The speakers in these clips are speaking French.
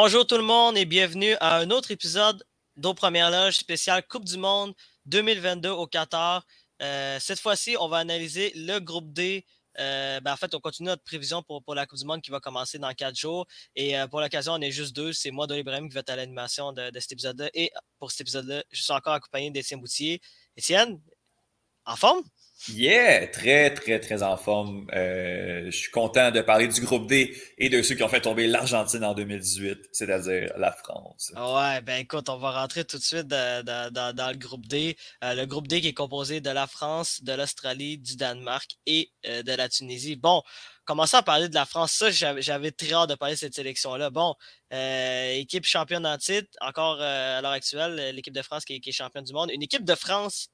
Bonjour tout le monde et bienvenue à un autre épisode d'Aux Premières Loges spécial Coupe du Monde 2022 au Qatar. Euh, cette fois-ci, on va analyser le groupe D. Euh, ben, en fait, on continue notre prévision pour, la Coupe du Monde qui va commencer dans quatre jours. Et euh, pour l'occasion, on est juste deux. C'est moi, Dolly qui va être à l'animation de, de, cet épisode-là. Et pour cet épisode-là, je suis encore accompagné d'Étienne Boutier. Étienne, en forme? Yeah, très, très, très en forme. Euh, je suis content de parler du groupe D et de ceux qui ont fait tomber l'Argentine en 2018, c'est-à-dire la France. Ouais, ben écoute, on va rentrer tout de suite dans, le groupe D. Euh, le groupe D qui est composé de la France, de l'Australie, du Danemark et euh, de la Tunisie. Bon, commençons à parler de la France. Ça, j'avais très hâte de parler de cette sélection-là. Bon, équipe championne en titre, encore à l'heure actuelle, l'équipe de France qui qui est championne du monde. Une équipe de France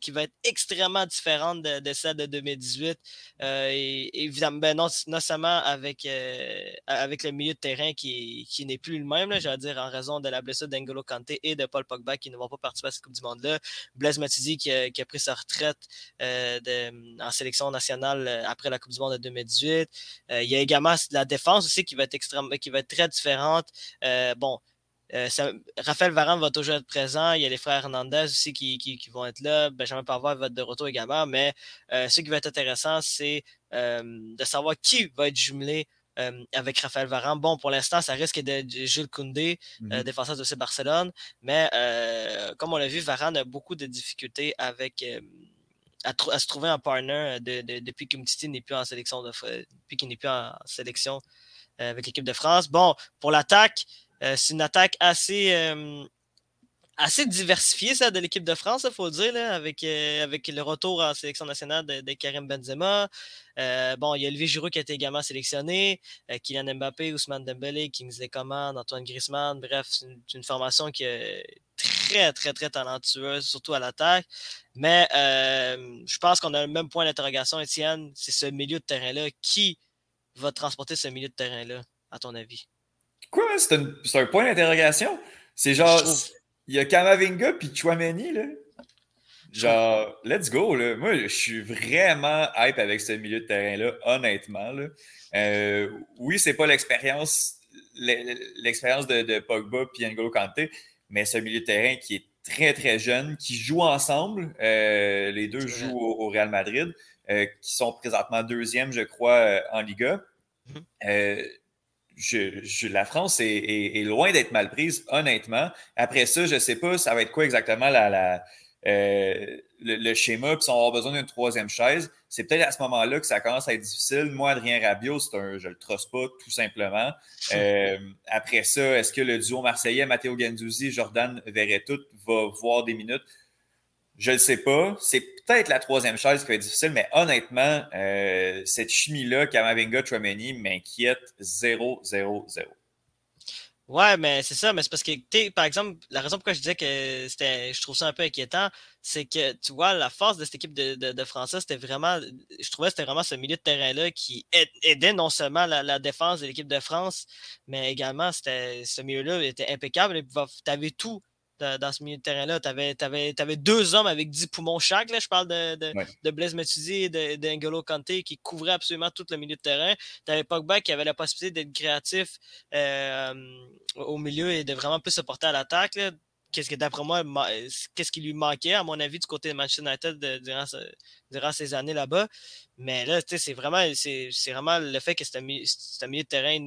qui va être extrêmement différente de, celle de 2018. Euh, évidemment, ben non, seulement avec, euh, avec le milieu de terrain qui, qui n'est plus le même, j'allais dire, en raison de la blessure d'Engolo Kanté et de Paul Pogba qui ne vont pas participer à cette Coupe du Monde-là. Blaise Matuidi qui a, pris sa retraite euh, en sélection nationale après la Coupe du Monde de 2018. il y a également la défense aussi qui va être qui va être très différente. bon, euh, Raphaël Varane va toujours être présent. Il y a les frères Hernandez aussi qui, qui, vont être là. Benjamin Pavard va être de retour également. Mais euh, ce qui va être intéressant, c'est euh, de savoir qui va être jumelé avec Raphaël Varane. Bon, pour l'instant, ça risque d'être Jules Koundé, mm-hmm. défenseur de Barcelone. Mais comme on l'a vu, Varane a beaucoup de difficultés avec. À, se trouver un partner depuis que n'est plus en sélection de, depuis qu'il n'est plus en sélection avec l'équipe de France. Bon, pour l'attaque, c'est une attaque assez, euh, assez diversifiée, ça, de l'équipe de France, il faut le dire, avec, euh, avec le retour en sélection nationale de, Karim Benzema. bon, il y a Olivier Giroud qui a été également sélectionné, Kylian Mbappé, Ousmane Dembélé, Kingsley Coman, Antoine Griezmann. Bref, c'est une, formation qui est très, très, très talentueuse, surtout à l'attaque. Mais je pense qu'on a le même point d'interrogation, Étienne. C'est ce milieu de terrain-là. Qui va transporter ce milieu de terrain-là, à ton avis? Quoi? C'est un, un, point d'interrogation? C'est genre, il y a Kamavinga puis Chouameni, là. Genre, let's go, là. Moi, je suis vraiment hype avec ce milieu de terrain-là, honnêtement. Là. Euh, oui, c'est pas l'expérience l'expérience de, de, Pogba puis N'Golo Kanté, mais ce milieu de terrain qui est très, très jeune, qui joue ensemble. Euh, les deux jouent au, Real Madrid, euh, qui sont présentement deuxième, je crois, en Liga. Mm-hmm je, la France est, loin d'être mal prise, honnêtement. Après ça, je ne sais pas, ça va être quoi exactement la, euh, le, schéma, puis si on va avoir besoin d'une troisième chaise. C'est peut-être à ce moment-là que ça commence à être difficile. Moi, Adrien Rabiot, c'est un, je le trosse pas, tout simplement. Euh, après ça, est-ce que le duo marseillais, Matteo Ganduzzi, Jordan Verretout, va voir des minutes? Je ne sais pas. C'est peut-être la troisième chaise qui va être difficile, mais honnêtement, euh, cette chimie-là, Kamavinga, Tremeni, m'inquiète 0-0-0. Ouais, mais c'est ça, mais c'est parce que, par exemple, la raison pourquoi je disais que c'était, je trouve ça un peu inquiétant, c'est que, tu vois, la force de cette équipe de, Français, c'était vraiment, je trouvais c'était vraiment ce milieu de terrain-là qui aidait non seulement la, défense de l'équipe de France, mais également, ce milieu-là était impeccable tu avais tout dans ce milieu de terrain-là. Tu avais, deux hommes avec 10 poumons chaque. Là. Je parle de, de, de Blaise Matuidi et d'Angelo Kanté qui couvraient absolument tout le milieu de terrain. Tu avais Pogba qui avait la possibilité d'être créatif euh, au milieu et de vraiment plus se porter à l'attaque. Qu'est-ce que d'après moi, qu'est-ce qui lui manquait, à mon avis, du côté de Manchester United durant, durant, ces années là-bas. Mais là, c'est vraiment, vraiment le fait que c'est un, milieu de terrain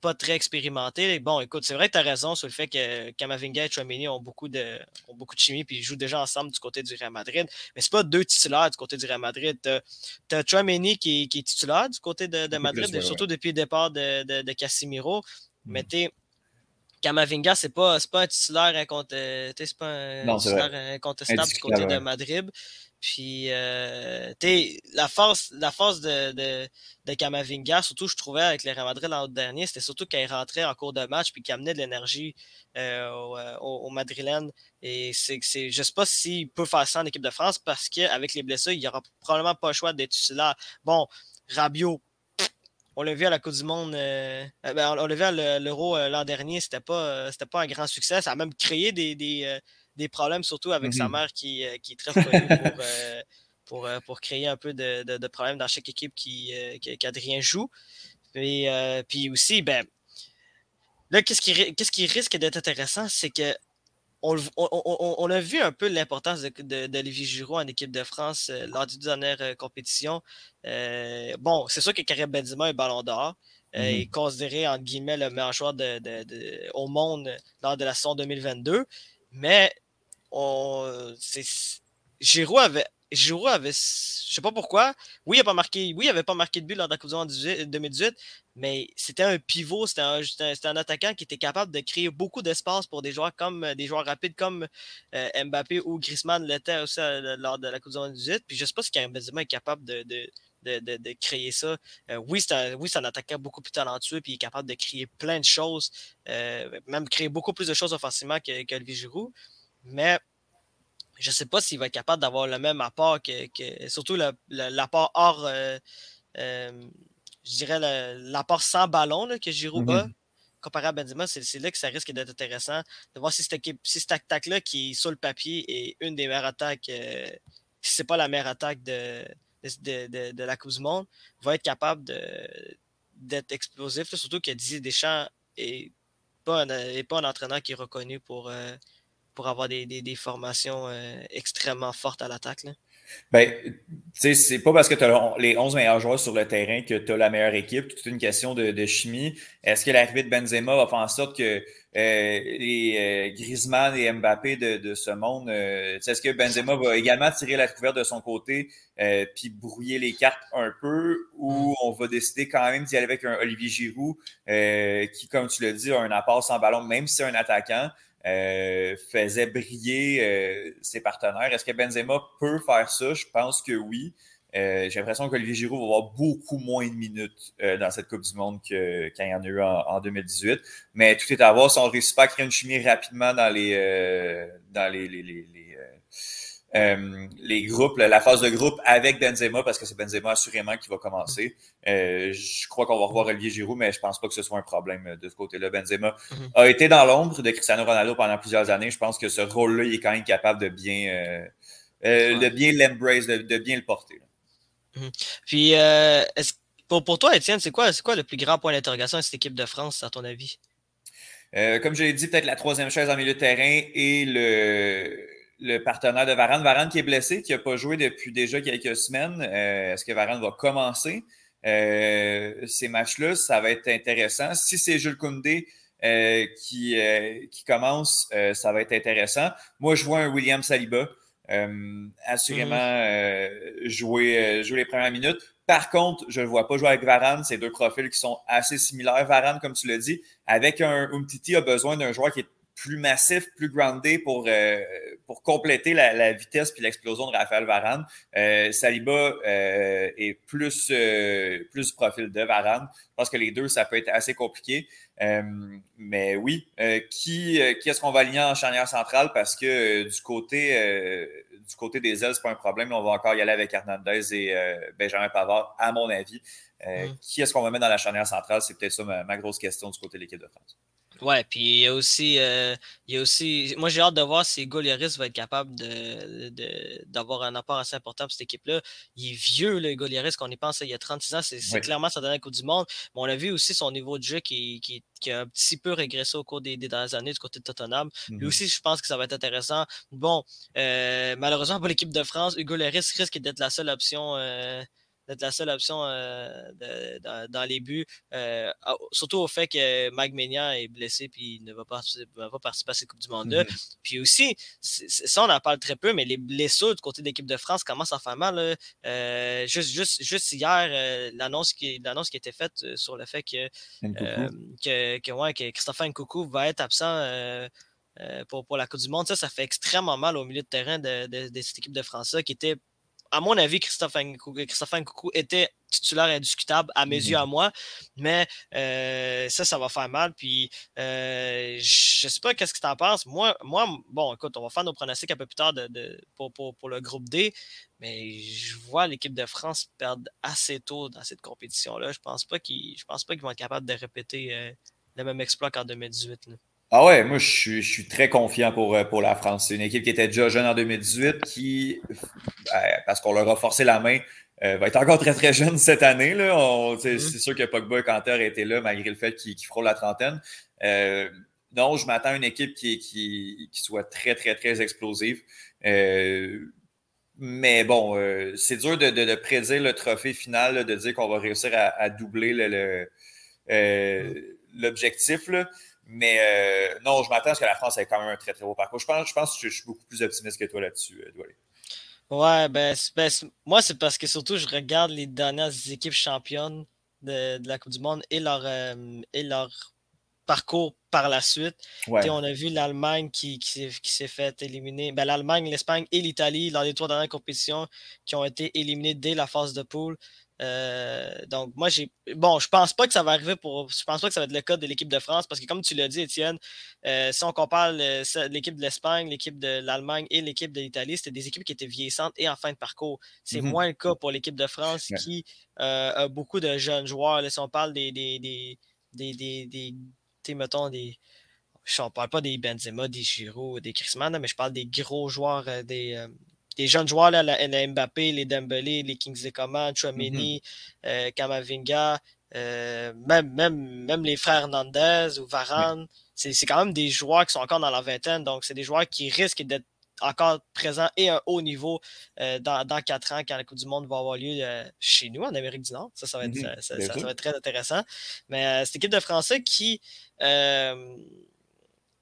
pas très expérimenté. Bon, écoute, c'est vrai que tu as raison sur le fait que Kamavinga et Chouameni ont beaucoup de, ont beaucoup de chimie puis ils jouent déjà ensemble du côté du Real Madrid. Mais c'est pas deux titulaires du côté du Real Madrid. Tu as, Chouameni qui, qui, est titulaire du côté de, Madrid, surtout depuis le départ de, de, Casimiro. Mais mm. tu Kamavinga, c'est pas, pas un titulaire, pas un titulaire incontestable du côté de Madrid. Puis, euh, la force, la force de, de, de, Kamavinga, surtout, je trouvais avec les Real Madrid l'an dernier, c'était surtout qu'il rentrait en cours de match puis qu'il amenait de l'énergie euh, au, euh, au, Madrilène. Et c'est, c'est, je sais pas s'il peut faire ça en équipe de France parce qu'avec les blessures, il n'y aura probablement pas le choix d'être là. Bon, Rabiot, on l'a vu à la Coupe du Monde, euh, ben, on l'a vu à l'Euro l'an dernier, c'était pas, c'était pas un grand succès. Ça a même créé des, des des problèmes, surtout avec sa mère qui, euh, qui, est très connue pour, euh, pour, euh, pour, créer un peu de, de, problèmes dans chaque équipe qui, qui, Adrien joue. Et puis aussi, ben, là, qu'est-ce qui, qui risque d'être intéressant, c'est que on, a vu un peu l'importance d'Olivier Giroud en équipe de France euh, lors du dernière euh, compétition. Bon, c'est sûr que Karim Benzema est ballon d'or. Est mm-hmm. considéré, entre guillemets, le meilleur joueur au monde lors de la saison 2022. Mais Giroud avait Giroud avait, je sais pas pourquoi, oui, il pas marqué, oui, il avait pas marqué de but lors de la Coupe du Monde 2018, mais c'était un pivot, c'était un, attaquant qui était capable de créer beaucoup d'espace pour des joueurs comme des joueurs rapides comme euh, Mbappé ou Griezmann l'était aussi euh, lors de la Coupe du Monde 2018. Puis je sais pas si Benzema est capable de, créer ça. Euh, oui, c'est un, attaquant beaucoup plus talentueux, puis il est capable de créer plein de choses, même créer beaucoup plus de choses offensivement que, que Giroud. Mais je ne sais pas s'il va être capable d'avoir le même apport que, surtout l'apport hors, euh, euh, je dirais l'apport sans ballon que Giroud a. Comparé à Benzema, c'est là que ça risque d'être intéressant de voir si cette, si cette attaque-là qui sur le papier est une des meilleures attaques, euh, si ce n'est pas la meilleure attaque de, de, de, la Coupe du Monde, va être capable d'être explosif. surtout que Didier Deschamps n'est pas, un, pas un entraîneur qui est reconnu pour, pour avoir des, des, formations euh, extrêmement fortes à l'attaque. Ben, tu sais, c'est pas parce que tu as les 11 meilleurs joueurs sur le terrain que tu as la meilleure équipe. C'est une question de, de chimie. Est-ce que l'arrivée de Benzema va faire en sorte que euh, les euh, Griezmann et Mbappé de, de ce monde, est-ce que Benzema va également tirer la couverture de son côté puis brouiller les cartes un peu ou mm. on va décider quand même d'y aller avec un Olivier Giroud qui, comme tu l'as dit, a un apport sans ballon, même si c'est un attaquant. Euh, faisait briller euh, ses partenaires. Est-ce que Benzema peut faire ça? Je pense que oui. Euh, j'ai l'impression qu'Olivier Giroud va avoir beaucoup moins de minutes dans cette Coupe du Monde qu'il y en a eu en, 2018. Mais tout est à voir si on ne réussit pas à créer une chimie rapidement dans les, dans les, les euh, les groupes, la phase de groupe avec Benzema, parce que c'est Benzema assurément qui va commencer. Euh, je crois qu'on va revoir Olivier Giroud, mais je pense pas que ce soit un problème de ce côté-là. Benzema mhm. a été dans l'ombre de Cristiano Ronaldo pendant plusieurs années. Je pense que ce rôle-là, il est quand même capable de bien, euh, de bien l'embrace, de, bien le porter. Mhm. Puis, pour, pour, toi, Étienne, c'est quoi, quoi le plus grand point d'interrogation de cette équipe de France, à ton avis? comme je l'ai dit, peut-être la troisième chaise en milieu de terrain et le le partenaire de Varane. Varane qui est blessé, qui n'a pas joué depuis déjà quelques semaines. Euh, est-ce que Varane va commencer? Euh, ces matchs-là? Ça va être intéressant. Si c'est Jules Koundé euh, qui, qui commence, ça va être intéressant. Moi, je vois un William Saliba assurément mm-hmm. jouer, jouer les premières minutes. Par contre, je ne le vois pas jouer avec Varane. C'est deux profils qui sont assez similaires. Varane, comme tu l'as dit, avec un Umtiti, a besoin d'un joueur qui est plus massif, plus groundé pour, euh, pour compléter la, vitesse puis l'explosion de Raphaël Varane. Euh, Saliba euh, est plus, plus profil de Varane. Je pense que les deux, ça peut être assez compliqué. mais oui, qui, qui est-ce qu'on va aligner en charnière centrale? Parce que du côté du côté des ailes, c'est pas un problème. On va encore y aller avec Hernandez et Benjamin Pavard, à mon avis. Mm. Qui est-ce qu'on va mettre dans la charnière centrale? C'est peut-être ça ma grosse question du côté de l'équipe de France. Ouais, puis il y a aussi, euh, il y a aussi moi j'ai hâte de voir si Golioris va être capable d'avoir de, un apport assez important pour cette équipe-là. Il est vieux, le Golioris, qu'on y pense, il y a 36 ans, c'est clairement sa dernière Coupe du Monde. Mais on a vu aussi son niveau de jeu qui, qui, qui a un petit peu régressé au cours des, dernières années du côté de Tottenham. Lui mm-hmm. aussi, je pense que ça va être intéressant. Bon, euh, malheureusement pour l'équipe de France, Hugo Lloris risque d'être la seule option. Euh, d'être la seule option euh, dans, les buts. Euh, surtout au fait que Mike Maignan est blessé puis il ne va pas, va pas participer à cette Coupe du Monde mm-hmm. Puis aussi, ça on en parle très peu, mais les blessures du côté de l'équipe de France commencent à faire mal. Euh, juste, juste, juste hier, l'annonce qui, qui a été faite sur le fait que, que, que, ouais, que Christopher Nkoukou va être absent. pour, pour la Coupe du Monde. Ça, ça fait extrêmement mal au milieu de terrain de, de cette équipe de France qui était à mon avis, Christophe Nkoukou était titulaire indiscutable à mes yeux, mhm. à moi. Mais euh, ça, ça va faire mal. Puis, euh, je sais pas qu'est-ce que tu en penses. Moi, moi, bon, écoute, on va faire nos pronostics un peu plus tard de, pour, pour, le groupe D. Mais je vois l'équipe de France perdre assez tôt dans cette compétition-là. Je pense pas qu'ils vont être capables de répéter euh, le même exploit qu'en 2018. Ah ouais, moi je suis, je suis très confiant pour, euh, pour la France. C'est une équipe qui était déjà jeune en 2018, qui, ben, parce qu'on leur a forcé la main, euh, va être encore très très jeune cette année. Là. Mm-hmm. C'est sûr que Pogba et Canter étaient là malgré le fait qu'ils qu frôlent la trentaine. non, je m'attends à une équipe qui, qui, soit très, très, très explosive. mais bon, c'est dur de, prédire le trophée final, de dire qu'on va réussir à, doubler l'objectif. Mais euh, non, je m'attends à ce que la France ait quand même un très très beau parcours. Je pense, je pense que je suis beaucoup plus optimiste que toi là-dessus, euh, Ouais, ben, ben moi, c'est parce que surtout, je regarde les dernières équipes championnes de, la Coupe du Monde et leur, euh, et leur parcours par la suite. On a vu l'Allemagne qui, qui s'est fait éliminer. Ben, L'Allemagne, l'Espagne et l'Italie, dans les trois dernières compétitions, qui ont été éliminés dès la phase de poule. Euh, donc, moi, j'ai. Bon, je pense pas que ça va arriver pour. Je pense pas que ça va être le cas de l'équipe de France parce que, comme tu l'as dit, Étienne, euh, si on compare l'équipe de l'Espagne, l'équipe de l'Allemagne et l'équipe de l'Italie, c'était des équipes qui étaient vieillissantes et en fin de parcours. C'est mm-hmm. moins le cas pour l'équipe de France qui euh, a beaucoup de jeunes joueurs. si on parle des. des, des, des, des, des mettons, des. Je ne parle pas des Benzema, des Giroud, des Griezmann, mais je parle des gros joueurs, des les jeunes joueurs, là, la, Mbappé, les Dembélé, les Kingsley Coman, Chouameni, mm euh, Kamavinga, euh, même, même, même les frères Hernandez ou Varane, c'est quand même des joueurs qui sont encore dans la vingtaine, donc c'est des joueurs qui risquent d'être encore présents et à un haut niveau euh, dans, dans quatre ans quand la Coupe du Monde va avoir lieu chez nous, en Amérique du Nord. Ça, ça va être, mm-hmm. ça, va être très intéressant. Mais cette équipe de Français qui,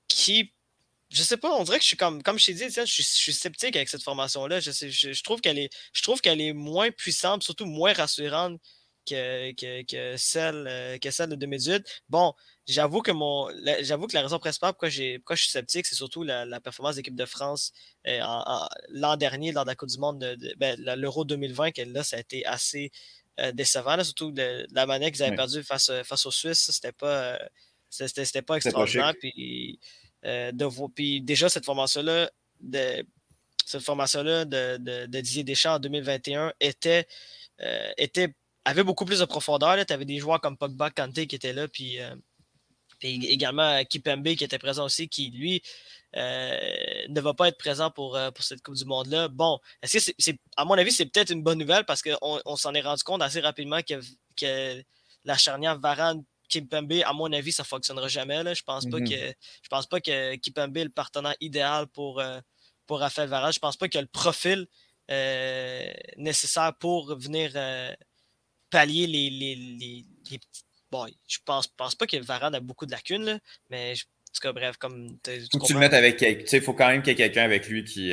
qui je sais pas, on dirait que je suis comme, comme je t'ai dit, je, je, suis sceptique avec cette formation-là. Je, je, trouve qu'elle est, je trouve qu'elle est moins puissante, surtout moins rassurante que, que, que celle, euh, que celle de 2018. Bon, j'avoue que mon, j'avoue que la raison principale pourquoi, j'ai, pourquoi je suis sceptique, c'est surtout la, la performance de l'équipe de France euh, l'an dernier lors de la Coupe du Monde, de, ben, l'Euro 2020, que là, ça a été assez euh, décevant, surtout la manière qu'ils avaient perdu face, face aux Suisses, c'était pas, c'était, pas extraordinaire. Puis, de Puis déjà, cette formation-là, de, cette formation-là de, Didier Deschamps en 2021 était, euh, était, avait beaucoup plus de profondeur. Tu avais des joueurs comme Pogba, Kanté qui étaient là, puis, euh, également Kipembe qui était présent aussi, qui lui ne va pas être présent pour, cette Coupe du Monde-là. Bon, est-ce que c'est, à mon avis, c'est peut-être une bonne nouvelle parce qu'on on, s'en est rendu compte assez rapidement que, que la charnière Varane Kimpembe, à mon avis, ça ne fonctionnera jamais. Là. Je pense pas mm-hmm. pense pas que Kimpembe est le partenaire idéal pour, euh, pour Raphaël Varane. Je pense pas qu'il a le profil euh, nécessaire pour venir euh, pallier les, les, les, Bon, je pense, pense pas que Varane a beaucoup de lacunes, mais en tout cas, bref, comme. Faut que tu le mettes avec quelqu'un. Il faut quand même qu'il y ait quelqu'un avec lui qui,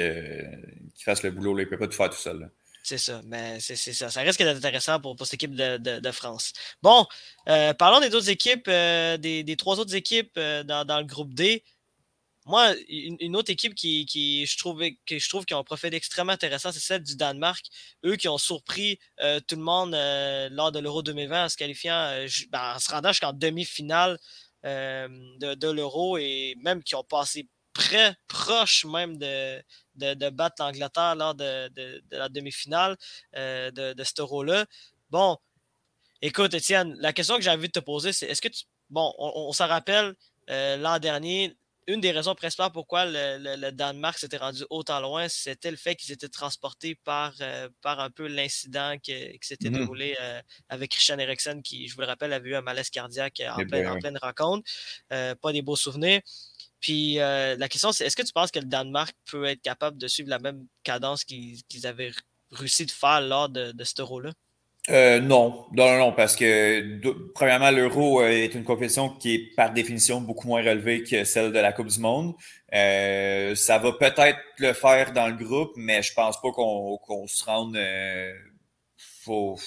qui fasse le boulot. Là. Il ne peut pas tout faire tout seul. C'est ça, mais c'est ça. Ça risque d'être intéressant pour, pour, cette équipe de, de, France. Bon, euh, parlons des autres équipes, euh, des, des, trois autres équipes euh, dans, dans, le groupe D. Moi, une, autre équipe qui, qui, je trouve, que je trouve qui ont un profil extrêmement intéressant, c'est celle du Danemark. Eux qui ont surpris tout le monde lors de l'Euro 2020 en se qualifiant, ben, en se rendant jusqu'en demi-finale de, de l'Euro et même qui ont passé près, proche même de, de, battre l'Angleterre lors de, la demi-finale euh, de, de ce euro-là. Bon, écoute, Étienne, la question que j'ai envie de te poser, c'est est-ce que tu. Bon, on, s'en rappelle euh, l'an dernier, une des raisons principales pourquoi le, Danemark s'était rendu autant loin, c'était le fait qu'ils étaient transportés par, euh, par un peu l'incident qui, s'était mm-hmm. déroulé avec Christian Eriksen, qui, je vous le rappelle, avait eu un malaise cardiaque en, eh pleine, en pleine rencontre. pas des beaux souvenirs. Puis euh, la question, c'est est-ce que tu penses que le Danemark peut être capable de suivre la même cadence qu'ils avaient réussi de faire lors de, de cet euro-là? Euh, non. non, non, parce que premièrement, l'euro euh, est une compétition qui est par définition beaucoup moins relevée que celle de la Coupe du Monde. ça va peut-être le faire dans le groupe, mais je pense pas qu'on se rende. faut,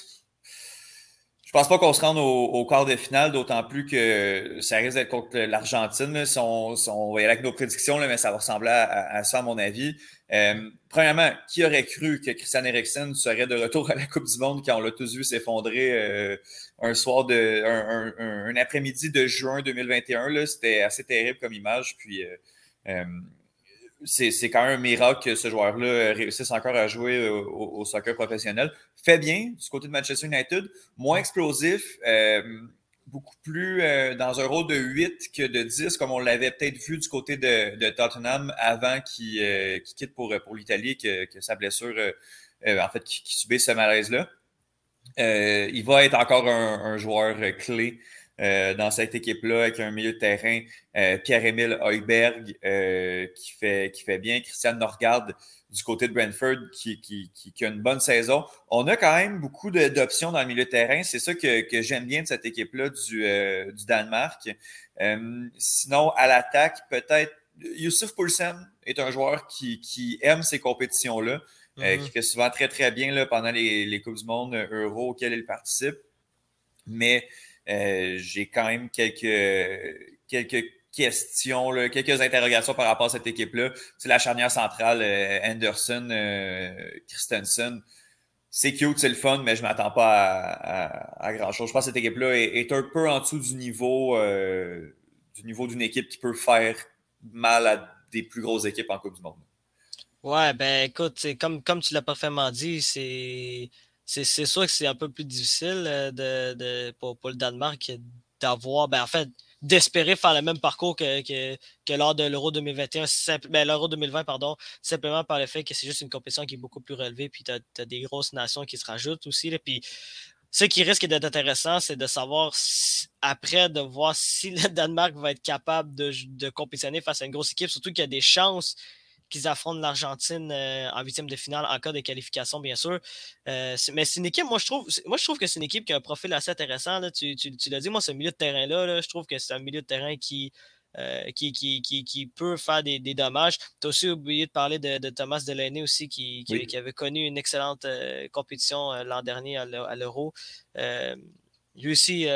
je pense pas qu'on se rende au, quart de finale, d'autant plus que ça risque d'être contre l'Argentine. Si on, on, va y aller avec nos prédictions, là, mais ça va ressembler à, ça, à mon avis. Euh, premièrement, qui aurait cru que Christian Eriksen serait de retour à la Coupe du Monde quand on l'a tous vu s'effondrer euh, un soir de un, un, après-midi de juin 2021? C'était assez terrible comme image. Puis euh, c'est quand même un miracle que ce joueur-là réussisse encore à jouer au, soccer professionnel. Fait bien du côté de Manchester United, moins explosif, euh, beaucoup plus euh, dans un rôle de 8 que de 10, comme on l'avait peut-être vu du côté de, Tottenham avant qu'il euh, quitte pour, pour l'Italie, que, que, sa blessure, en fait, qui, subit ce malaise-là. il va être encore un, joueur clé dans cette équipe-là avec un milieu de terrain, Pierre-Émile Heuberg qui, fait, qui fait bien, Christian Norgard du côté de Brentford qui, qui, a une bonne saison. On a quand même beaucoup d'options dans le milieu de terrain. C'est ça que, j'aime bien de cette équipe-là du, du Danemark. sinon, à l'attaque, peut-être Youssouf Poulsen est un joueur qui, aime ces compétitions-là, euh, mhm. qui fait souvent très, très bien là, pendant les, les, Coupes du Monde euh, Euro auxquelles il participe. Mais euh, j'ai quand même quelques, quelques questions, quelques interrogations par rapport à cette équipe-là. C'est la charnière centrale Anderson, Christensen. C'est cute, c'est le fun, mais je ne m'attends pas à, grand-chose. Je pense que cette équipe-là est, un peu en dessous du niveau du niveau d'une équipe qui peut faire mal à des plus grosses équipes en Coupe du Monde. Ouais, ben écoute, comme, comme tu l'as parfaitement dit, c'est. C'est sûr que c'est un peu plus difficile euh, de, de pour, le Danemark d'avoir, ben en fait, d'espérer faire le même parcours que, que, lors de l'Euro 2021, ben, l'Euro 2020, pardon, simplement par le fait que c'est juste une compétition qui est beaucoup plus relevée, puis tu as, des grosses nations qui se rajoutent aussi. Là, puis ce qui risque d'être intéressant, c'est de savoir après, de voir si le Danemark va être capable de, de compétitionner face à une grosse équipe, surtout qu'il y a des chances qu'ils affrontent l'Argentine euh, en huitième de finale en cas de qualification, bien sûr. Euh, mais c'est une équipe, moi je trouve, moi je trouve que c'est une équipe qui a un profil assez intéressant. Tu, l'as dit, moi, ce milieu de terrain-là, je trouve que c'est un milieu de terrain qui, euh, qui, qui, qui, peut faire des, des dommages. Tu as aussi oublié de parler de, de Thomas Delaney aussi, qui, qui, avait connu une excellente compétition l'an dernier à l'Euro. lui aussi,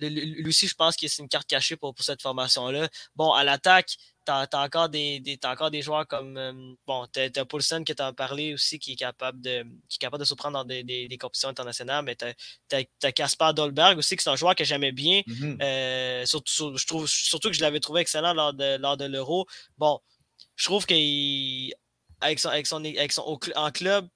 lui aussi, je pense que c'est une carte cachée pour, pour cette formation-là. Bon, à l'attaque, tu as, encore des, encore des joueurs comme. Euh, bon, tu as, Poulsen qui t'a parlé aussi, qui est capable de, qui est capable de se prendre dans des, des, compétitions internationales, mais tu as, Caspar Dolberg aussi, qui est un joueur que j'aimais bien. Mm-hmm. Euh, surtout, je trouve, surtout que je l'avais trouvé excellent lors de, lors de l'Euro. Bon, je trouve qu'avec son, avec son, avec son, en club,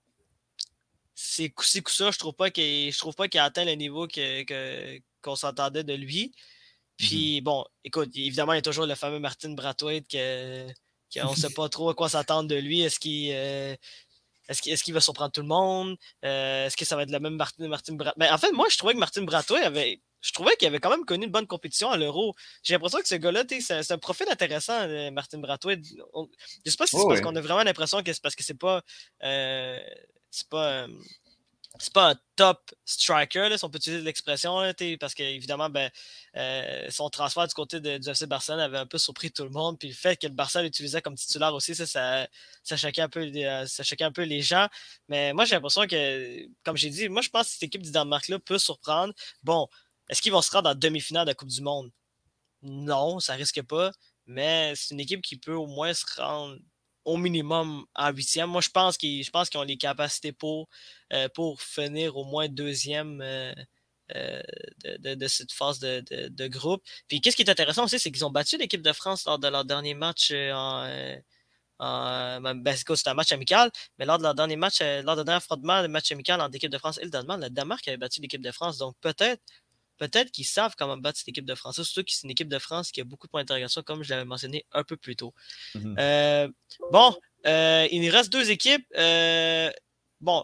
c'est coup ça, je trouve pas qu'il je trouve pas qu'il a atteint le niveau que, que qu'on s'entendait de lui. Puis, mhm. bon, écoute, évidemment, il y a toujours le fameux Martin Brathwaite que, qu'on ne sait pas trop à quoi s'attendre de lui. Est-ce qu'il euh, est-ce qu'il va surprendre tout le monde? Euh, est-ce que ça va être le même Martin, Martin Mais en fait, moi, je trouvais que Martin Brathwaite avait. Je trouvais qu'il avait quand même connu une bonne compétition à l'Euro. J'ai l'impression que ce gars-là, c'est un profil intéressant, euh, Martin Brathwaite. Je ne sais pas si c'est parce qu'on a vraiment l'impression que c'est parce que c'est pas. c'est pas c'est pas un top striker, si on peut utiliser l'expression, parce qu'évidemment, ben, euh, son transfert du côté de, du FC Barcelone avait un peu surpris tout le monde. Puis le fait que le Barça l'utilisait comme titulaire aussi, ça, ça, ça, choquait un peu, euh, ça choquait un peu les gens. Mais moi, j'ai l'impression que, comme j'ai dit, moi, je pense que cette équipe du Danemark-là peut surprendre. Bon, est-ce qu'ils vont se rendre en demi-finale de la Coupe du Monde? Non, ça risque pas. Mais c'est une équipe qui peut au moins se rendre au minimum en huitième. Moi, je pense qu'ils ont les capacités pour, euh, pour finir au moins deuxième euh, euh, de, cette phase de, groupe. Puis qu'est-ce qui est intéressant aussi, c'est qu'ils ont battu l'équipe de France lors de leur dernier match en. en ben, c'est un match amical, mais lors de leur dernier match, lors de leur affrontement, le match amical entre l'équipe de France et le Danemark, le Danemark avait battu l'équipe de France. Donc peut-être peut-être qu'ils savent comment battre cette équipe de France. Surtout que c'est une équipe de France qui a beaucoup de points d'interrogation, comme je l'avais mentionné un peu plus tôt. Mhm. Euh, bon, euh, il nous reste deux équipes. Euh, bon.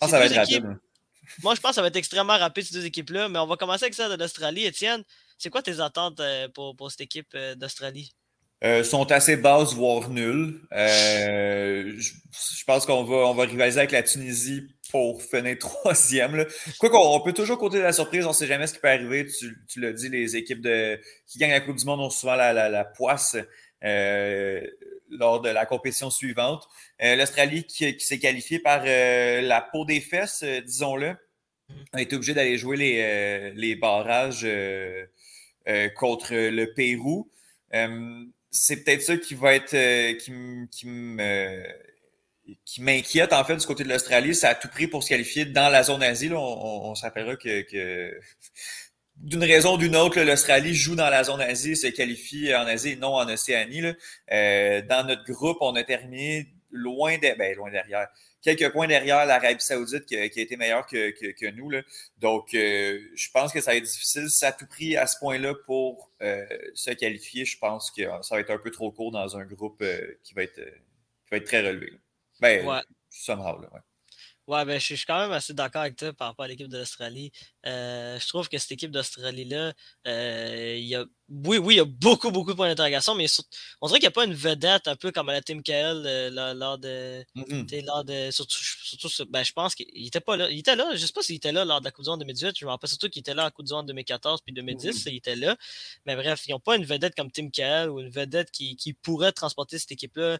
ça va être rapide. Hein. Moi, je pense que ça va être extrêmement rapide, ces deux équipes-là. Mais on va commencer avec celle de l'Australie. Étienne, c'est quoi tes attentes pour, pour cette équipe d'Australie? Euh, sont assez basses, voire nulles. Euh, je, pense qu'on va, on va rivaliser avec la Tunisie pour finir troisième. Quoi qu'on on peut toujours compter de la surprise, on ne sait jamais ce qui peut arriver. Tu, tu l'as dit, les équipes de, qui gagnent la Coupe du Monde ont souvent la, la, poisse euh, lors de la compétition suivante. L'Australie qui, qui s'est qualifiée par la peau des fesses, disons-le, a été obligée d'aller jouer les, les barrages contre le Pérou c'est peut-être ça qui va être euh, qui, qui m'inquiète en fait du côté de l'Australie. C'est à tout prix pour se qualifier dans la zone Asie. On, se rappellera que, d'une raison ou d'une autre, l'Australie joue dans la zone Asie, se qualifie en Asie et non en Océanie. Euh, dans notre groupe, on a terminé loin, de, ben, loin derrière quelques points derrière l'Arabie Saoudite qui, a été meilleure que, nous. Là. Donc, euh, je pense que ça va être difficile. Ça a tout pris à ce point-là pour euh, se qualifier. Je pense que ça va être un peu trop court dans un groupe euh, qui, va être, qui va être très relevé. Ben, ouais. somehow, ouais. Ouais, ben, je suis quand même assez d'accord avec toi par rapport à l'équipe de l'Australie. Euh, je trouve que cette équipe d'Australie-là, euh, il y a, oui, oui, il y a beaucoup, beaucoup de points d'interrogation, mais on dirait qu'il n'y a pas une vedette un peu comme à la Team KL euh, lors, de, mm-hmm. lors de. Surtout, surtout ben, je pense qu'il était pas là. Il était là, je sais pas s'il était là lors de la Coupe du Monde 2018. Je me rappelle surtout qu'il était là à la Coupe du Monde 2014 puis 2010. Mm-hmm. Il était là. Mais bref, ils n'ont pas une vedette comme Team KL ou une vedette qui, qui pourrait transporter cette équipe-là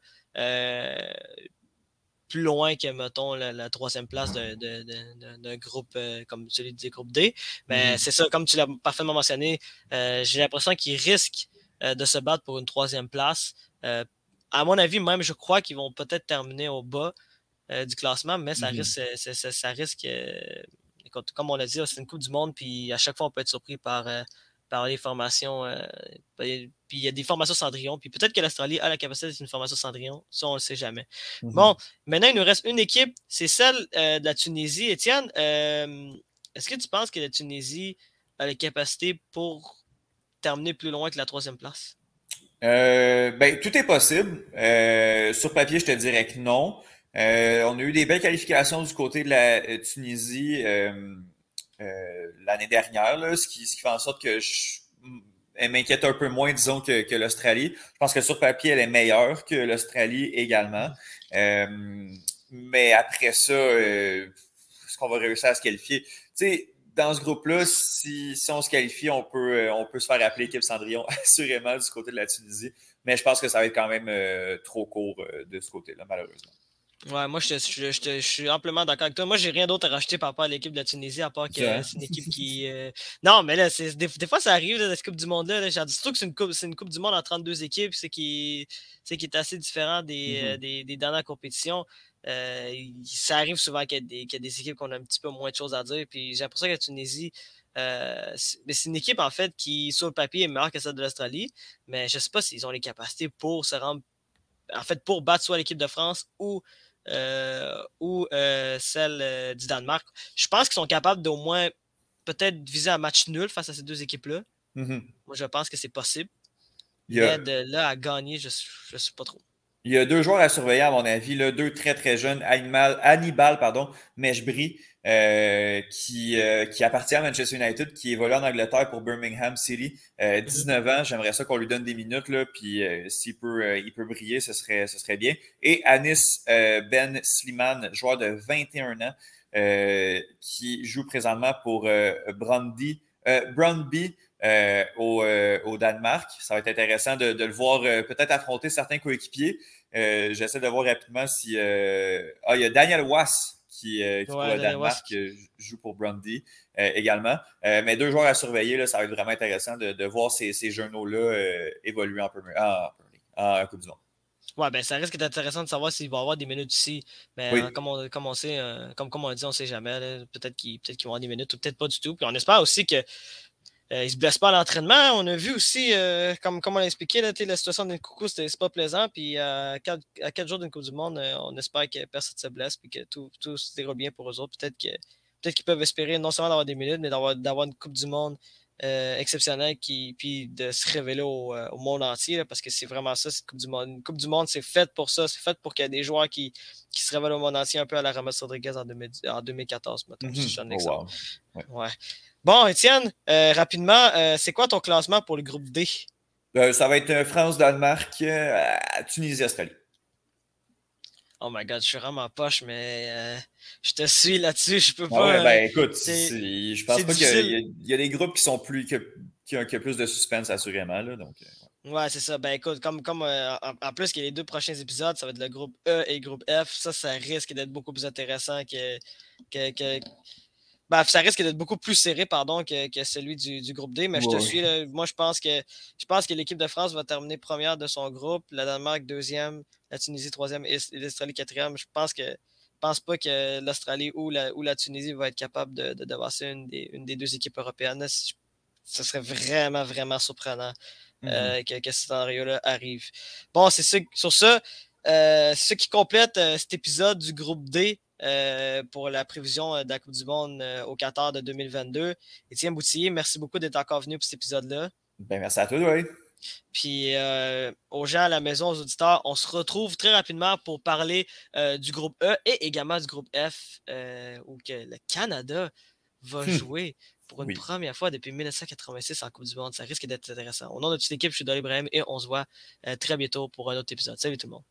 plus loin que, mettons, la, troisième place d'un groupe euh, comme celui du groupe D. Mais mm-hmm. c'est ça, comme tu l'as parfaitement mentionné, euh, j'ai l'impression qu'ils risquent euh, de se battre pour une troisième place. à mon avis, même, je crois qu'ils vont peut-être terminer au bas du classement, mais ça mm-hmm. risque, ça, risque comme on l'a dit, c'est une Coupe du Monde, puis à chaque fois, on peut être surpris par par les formations. Euh, puis il y a des formations Cendrillon. Puis peut-être que l'Australie a la capacité d'être une formation Cendrillon. Ça, on ne le sait jamais. Mhm. Bon, maintenant, il nous reste une équipe. C'est celle euh, de la Tunisie. Étienne, euh, est-ce que tu penses que la Tunisie a la capacité pour terminer plus loin que la troisième place? ben, tout est possible. sur papier, je te dirais que non. on a eu des belles qualifications du côté de la Tunisie. Euh, l'année dernière, ce, qui, ce qui fait en sorte que je, elle m'inquiète un peu moins, disons, que, que l'Australie. Je pense que sur papier, elle est meilleure que l'Australie également. Euh, mais après ça, euh, est-ce qu'on va réussir à se qualifier? Tu sais, dans ce groupe-là, si, si, on se qualifie, on peut, on peut se faire appeler équipe Cendrillon, assurément, du côté de la Tunisie. Mais je pense que ça va être quand même trop court de ce côté-là, malheureusement. Ouais, moi, je, je, suis amplement d'accord avec toi. Moi, j'ai rien d'autre à rajouter par rapport à l'équipe de la Tunisie, à part que c'est une équipe qui. Euh, non, mais là, des, des, fois, ça arrive, dans cette Coupe du Monde-là. Là, surtout que c'est une, coupe, une Coupe du Monde en 32 équipes, c'est qui, qui est assez différent des, euh, mm-hmm. des, dernières compétitions. Euh, ça arrive souvent qu'il y, y, a des équipes qu'on a un petit peu moins de choses à dire. Puis j'ai l'impression que la Tunisie. c'est une équipe en fait qui, sur le papier, est meilleure que celle de l'Australie, mais je ne sais pas s'ils ont les capacités pour se rendre, en fait, pour battre soit l'équipe de France ou euh, ou euh, celle euh, du Danemark. Je pense qu'ils sont capables d'au moins peut-être viser un match nul face à ces deux équipes-là. Mm-hmm. Moi, je pense que c'est possible. Mais de là à gagner, je ne sais pas trop. Il y a deux joueurs à surveiller, à mon avis, là, deux très très jeunes, Animal, Hannibal pardon, Meshbri, euh, qui, euh, qui appartient à Manchester United, qui évolue en Angleterre pour Birmingham City. 19 euh, ans, j'aimerais ça qu'on lui donne des minutes, là, puis s'il peut, il peut briller, ce serait, ce serait bien. Et Anis Ben Sliman, joueur de 21 ans, qui joue présentement pour Brandy, Brandby. au, au, Danemark. Ça va être intéressant de, de le voir peut-être affronter certains coéquipiers. J'essaie de voir rapidement si. Ah, il y a Daniel Wass qui, euh, qui ouais, pour Danemark, joue pour Brundy euh, également. Euh, mais deux joueurs à surveiller, là, ça va être vraiment intéressant de, de voir ces, ces là évoluer en, Premier, en, Coupe du Monde. Ouais, ben ça risque d'être intéressant de savoir s'il va y avoir des minutes ici. Mais comme, on, comme, on sait, comme, comme on dit, on ne sait jamais. Peut-être qu'ils peut vont avoir des minutes ou peut-être pas du tout. Puis on espère aussi que euh, il ne se blesse pas à l'entraînement. On a vu aussi, euh, comme, comme on l'a expliqué, la situation d'un coucou, c'est pas plaisant. Puis à quatre, jours d'une Coupe du Monde, euh, on espère que personne ne se blesse et que tout, tout se déroule bien pour eux autres. Peut-être peut qu'ils peuvent espérer non seulement d'avoir des minutes, mais d'avoir une Coupe du Monde exceptionnelle qui, puis de se révéler au, monde entier. parce que c'est vraiment ça, cette Coupe du Monde. Une Coupe du Monde, c'est fait pour ça. C'est fait pour qu'il y ait des joueurs qui, qui se révèlent au monde entier un peu à la Ramos Rodriguez en, 2014, maintenant, si je donne oh, ouais. Bon, Étienne, euh, rapidement, euh, c'est quoi ton classement pour le groupe D? Euh, ça va être France-Danemark, Tunisie-Australie. Oh my god, je suis vraiment poche, mais je te suis là-dessus. Je peux ah pas. ben écoute, je pense pas qu'il y, a des groupes qui sont plus qui ont, plus de suspense assurément. Là, donc, ouais, c'est ça. Ben écoute, comme, comme en, plus qu'il y a les deux prochains épisodes, ça va être le groupe E et le groupe F. Ça, ça risque d'être beaucoup plus intéressant que, que ben, ça risque d'être beaucoup plus serré pardon, que, que celui du, du, groupe D, mais je te suis. Moi, je pense que je pense que l'équipe de France va terminer première de son groupe, la Danemark deuxième, la Tunisie troisième et l'Australie quatrième. Je pense que pense pas que l'Australie ou la, ou la Tunisie va être capable de, de une des, une des deux équipes européennes. Ce serait vraiment, vraiment surprenant euh, mm-hmm. que, que, ce scénario-là arrive. Bon, c'est sur ça. Euh, ce qui complète euh, cet épisode du groupe D. Euh, pour la prévision euh, de la Coupe du Monde euh, au Qatar de 2022. Étienne Boutillier, merci beaucoup d'être encore venu pour cet épisode-là. Ben, merci à toi, oui. Puis euh, aux gens à la maison, aux auditeurs, on se retrouve très rapidement pour parler euh, du groupe E et également du groupe F, où que le Canada va hmm. jouer pour une première fois depuis 1986 en Coupe du Monde. Ça risque d'être intéressant. Au nom de toute l'équipe, je suis Dolly Ibrahim et on se voit très bientôt pour un autre épisode. Salut tout le monde.